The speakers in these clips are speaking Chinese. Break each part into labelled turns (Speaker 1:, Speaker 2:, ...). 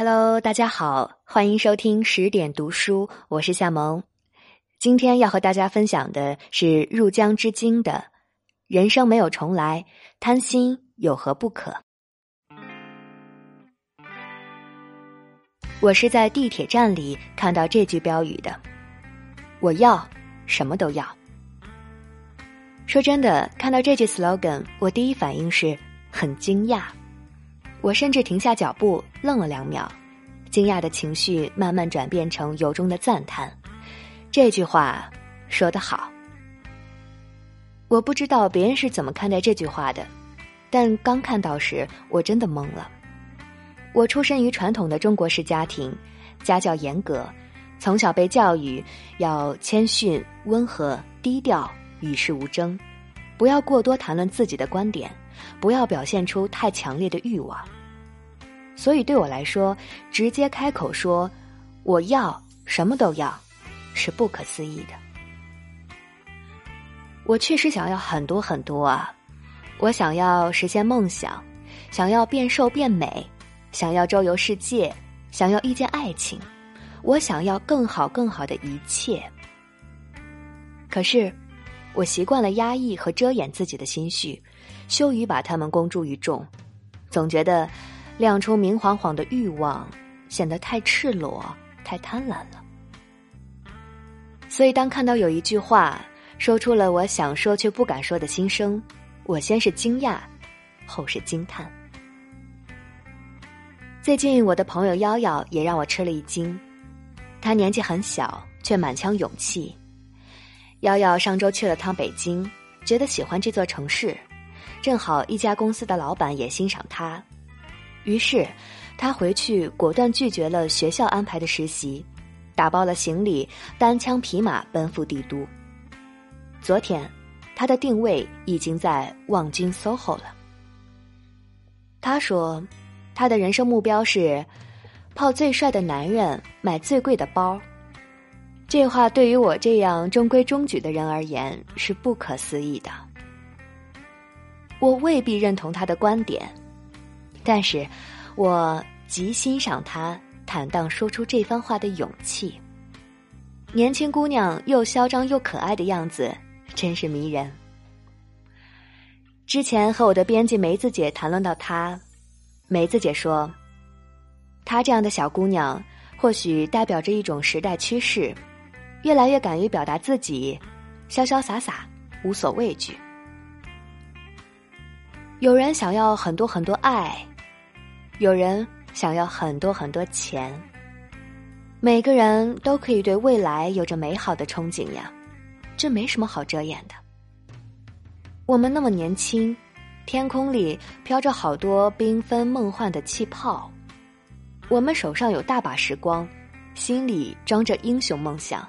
Speaker 1: Hello，大家好，欢迎收听十点读书，我是夏萌。今天要和大家分享的是入江之鲸的“人生没有重来，贪心有何不可”。我是在地铁站里看到这句标语的，我要什么都要。说真的，看到这句 slogan，我第一反应是很惊讶。我甚至停下脚步，愣了两秒，惊讶的情绪慢慢转变成由衷的赞叹。这句话说得好。我不知道别人是怎么看待这句话的，但刚看到时，我真的懵了。我出身于传统的中国式家庭，家教严格，从小被教育要谦逊、温和、低调，与世无争，不要过多谈论自己的观点。不要表现出太强烈的欲望。所以对我来说，直接开口说“我要什么都要”，是不可思议的。我确实想要很多很多啊！我想要实现梦想，想要变瘦变美，想要周游世界，想要遇见爱情，我想要更好更好的一切。可是，我习惯了压抑和遮掩自己的心绪。羞于把他们公诸于众，总觉得亮出明晃晃的欲望显得太赤裸、太贪婪了。所以，当看到有一句话说出了我想说却不敢说的心声，我先是惊讶，后是惊叹。最近，我的朋友夭夭也让我吃了一惊。她年纪很小，却满腔勇气。夭夭上周去了趟北京，觉得喜欢这座城市。正好一家公司的老板也欣赏他，于是他回去果断拒绝了学校安排的实习，打包了行李，单枪匹马奔赴帝都。昨天，他的定位已经在望京 SOHO 了。他说，他的人生目标是泡最帅的男人，买最贵的包。这话对于我这样中规中矩的人而言是不可思议的。我未必认同他的观点，但是，我极欣赏他坦荡说出这番话的勇气。年轻姑娘又嚣张又可爱的样子，真是迷人。之前和我的编辑梅子姐谈论到她，梅子姐说，她这样的小姑娘，或许代表着一种时代趋势，越来越敢于表达自己，潇潇洒洒，无所畏惧。有人想要很多很多爱，有人想要很多很多钱。每个人都可以对未来有着美好的憧憬呀，这没什么好遮掩的。我们那么年轻，天空里飘着好多缤纷梦幻的气泡，我们手上有大把时光，心里装着英雄梦想，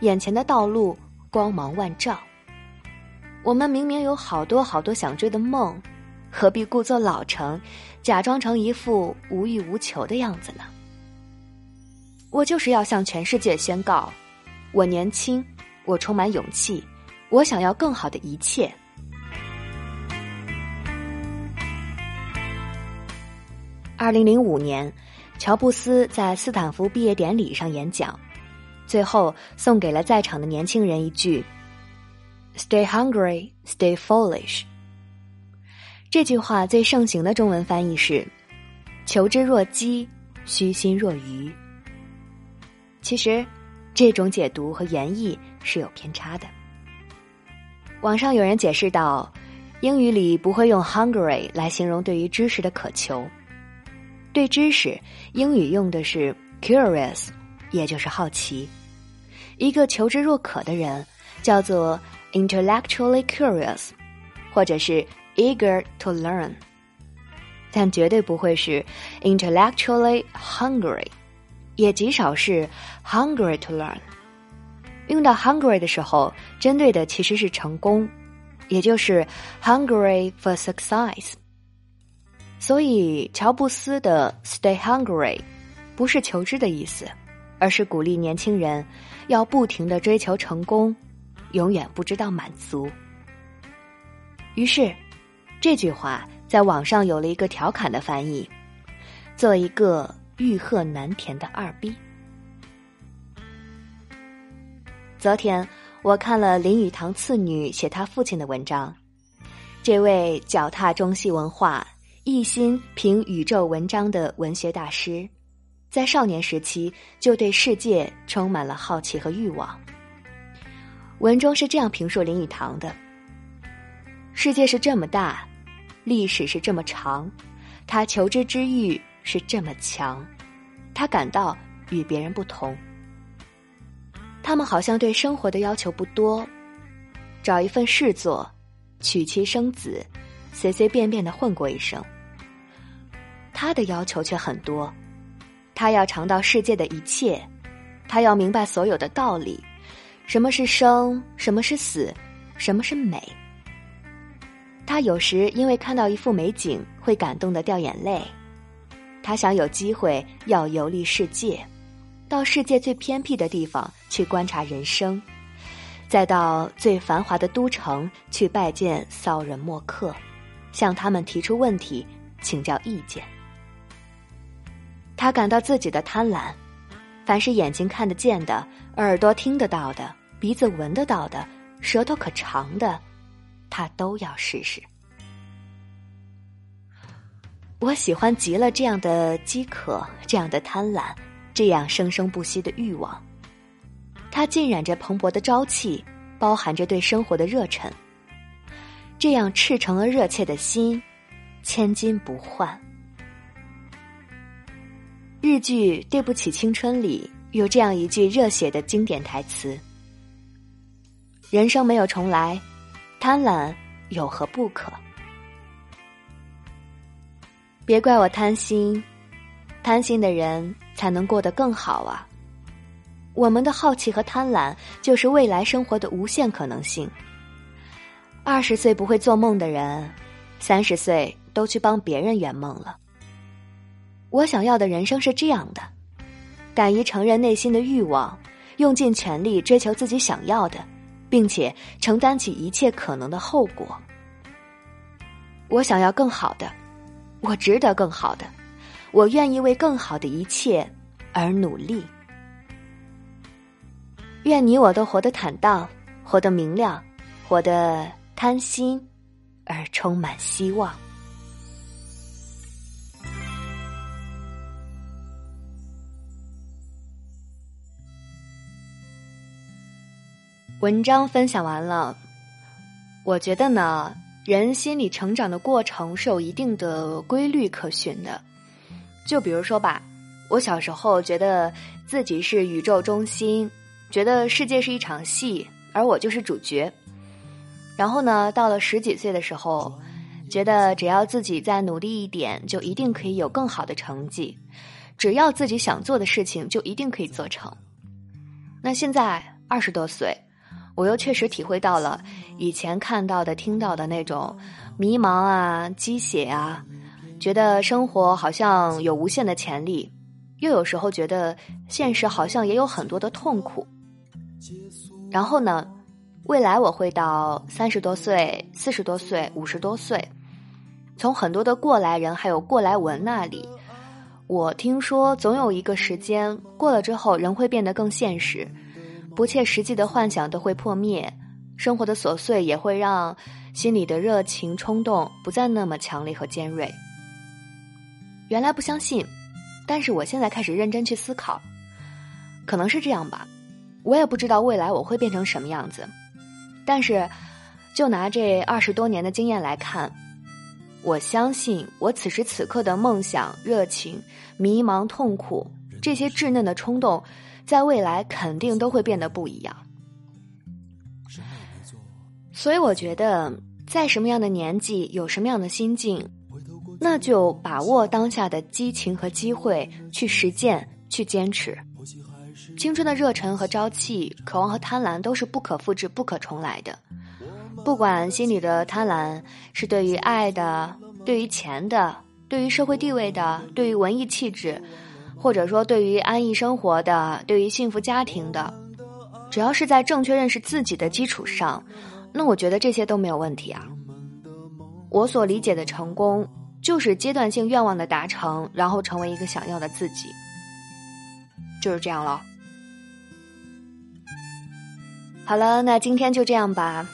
Speaker 1: 眼前的道路光芒万丈。我们明明有好多好多想追的梦。何必故作老成，假装成一副无欲无求的样子呢？我就是要向全世界宣告：我年轻，我充满勇气，我想要更好的一切。二零零五年，乔布斯在斯坦福毕业典礼上演讲，最后送给了在场的年轻人一句：“Stay hungry, stay foolish。”这句话最盛行的中文翻译是“求之若饥，虚心若愚”。其实，这种解读和原意是有偏差的。网上有人解释道，英语里不会用 “hungry” 来形容对于知识的渴求，对知识，英语用的是 “curious”，也就是好奇。一个求知若渴的人叫做 “intellectually curious”，或者是。Eager to learn，但绝对不会是 intellectually hungry，也极少是 hungry to learn。用到 hungry 的时候，针对的其实是成功，也就是 hungry for success。所以，乔布斯的 stay hungry 不是求知的意思，而是鼓励年轻人要不停的追求成功，永远不知道满足。于是。这句话在网上有了一个调侃的翻译：做一个欲壑难填的二逼。昨天我看了林语堂次女写他父亲的文章，这位脚踏中西文化、一心评宇宙文章的文学大师，在少年时期就对世界充满了好奇和欲望。文中是这样评述林语堂的：世界是这么大，历史是这么长，他求知之欲是这么强，他感到与别人不同。他们好像对生活的要求不多，找一份事做，娶妻生子，随随便便的混过一生。他的要求却很多，他要尝到世界的一切，他要明白所有的道理，什么是生，什么是死，什么是美。他有时因为看到一幅美景会感动的掉眼泪，他想有机会要游历世界。到世界最偏僻的地方去观察人生，再到最繁华的都城去拜见骚人墨客，向他们提出问题，请教意见。他感到自己的贪婪，凡是眼睛看得见的、耳朵听得到的、鼻子闻得到的、舌头可尝的，他都要试试。我喜欢极了这样的饥渴，这样的贪婪。这样生生不息的欲望，它浸染着蓬勃的朝气，包含着对生活的热忱。这样赤诚而热切的心，千金不换。日剧《对不起青春》里有这样一句热血的经典台词：“人生没有重来，贪婪有何不可？”别怪我贪心，贪心的人。才能过得更好啊！我们的好奇和贪婪，就是未来生活的无限可能性。二十岁不会做梦的人，三十岁都去帮别人圆梦了。我想要的人生是这样的：敢于承认内心的欲望，用尽全力追求自己想要的，并且承担起一切可能的后果。我想要更好的，我值得更好的。我愿意为更好的一切而努力。愿你我都活得坦荡，活得明亮，活得贪心而充满希望。文章分享完了，我觉得呢，人心理成长的过程是有一定的规律可循的。就比如说吧，我小时候觉得自己是宇宙中心，觉得世界是一场戏，而我就是主角。然后呢，到了十几岁的时候，觉得只要自己再努力一点，就一定可以有更好的成绩；只要自己想做的事情，就一定可以做成。那现在二十多岁，我又确实体会到了以前看到的、听到的那种迷茫啊、鸡血啊。觉得生活好像有无限的潜力，又有时候觉得现实好像也有很多的痛苦。然后呢，未来我会到三十多岁、四十多岁、五十多岁，从很多的过来人还有过来文那里，我听说总有一个时间过了之后，人会变得更现实，不切实际的幻想都会破灭，生活的琐碎也会让心里的热情冲动不再那么强烈和尖锐。原来不相信，但是我现在开始认真去思考，可能是这样吧。我也不知道未来我会变成什么样子，但是就拿这二十多年的经验来看，我相信我此时此刻的梦想、热情、迷茫、痛苦这些稚嫩的冲动，在未来肯定都会变得不一样。所以我觉得，在什么样的年纪，有什么样的心境。那就把握当下的激情和机会，去实践，去坚持。青春的热忱和朝气，渴望和贪婪都是不可复制、不可重来的。不管心里的贪婪是对于爱的、对于钱的、对于社会地位的、对于文艺气质，或者说对于安逸生活的、对于幸福家庭的，只要是在正确认识自己的基础上，那我觉得这些都没有问题啊。我所理解的成功。就是阶段性愿望的达成，然后成为一个想要的自己，就是这样了。好了，那今天就这样吧。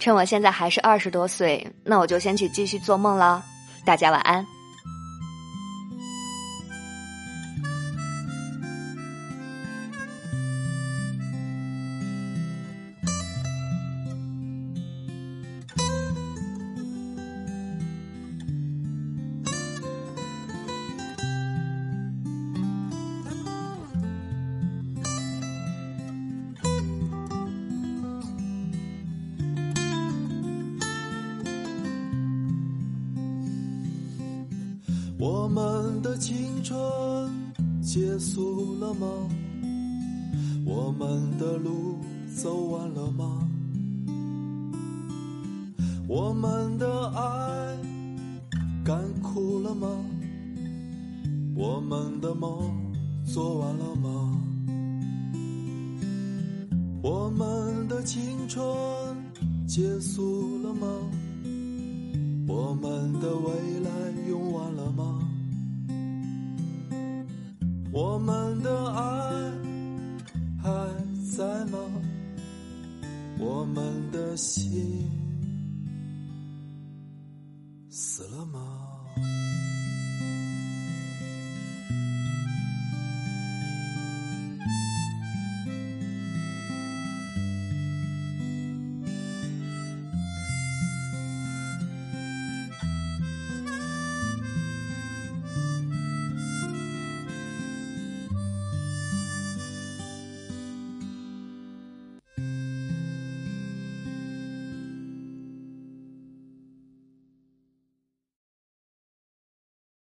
Speaker 1: 趁我现在还是二十多岁，那我就先去继续做梦了。大家晚安。
Speaker 2: 我们的青春结束了吗？我们的路走完了吗？我们的爱干枯了吗？我们的梦做完了吗？我们的青春结束了吗？我们的未来用完了吗？我们的爱还在吗？我们的心。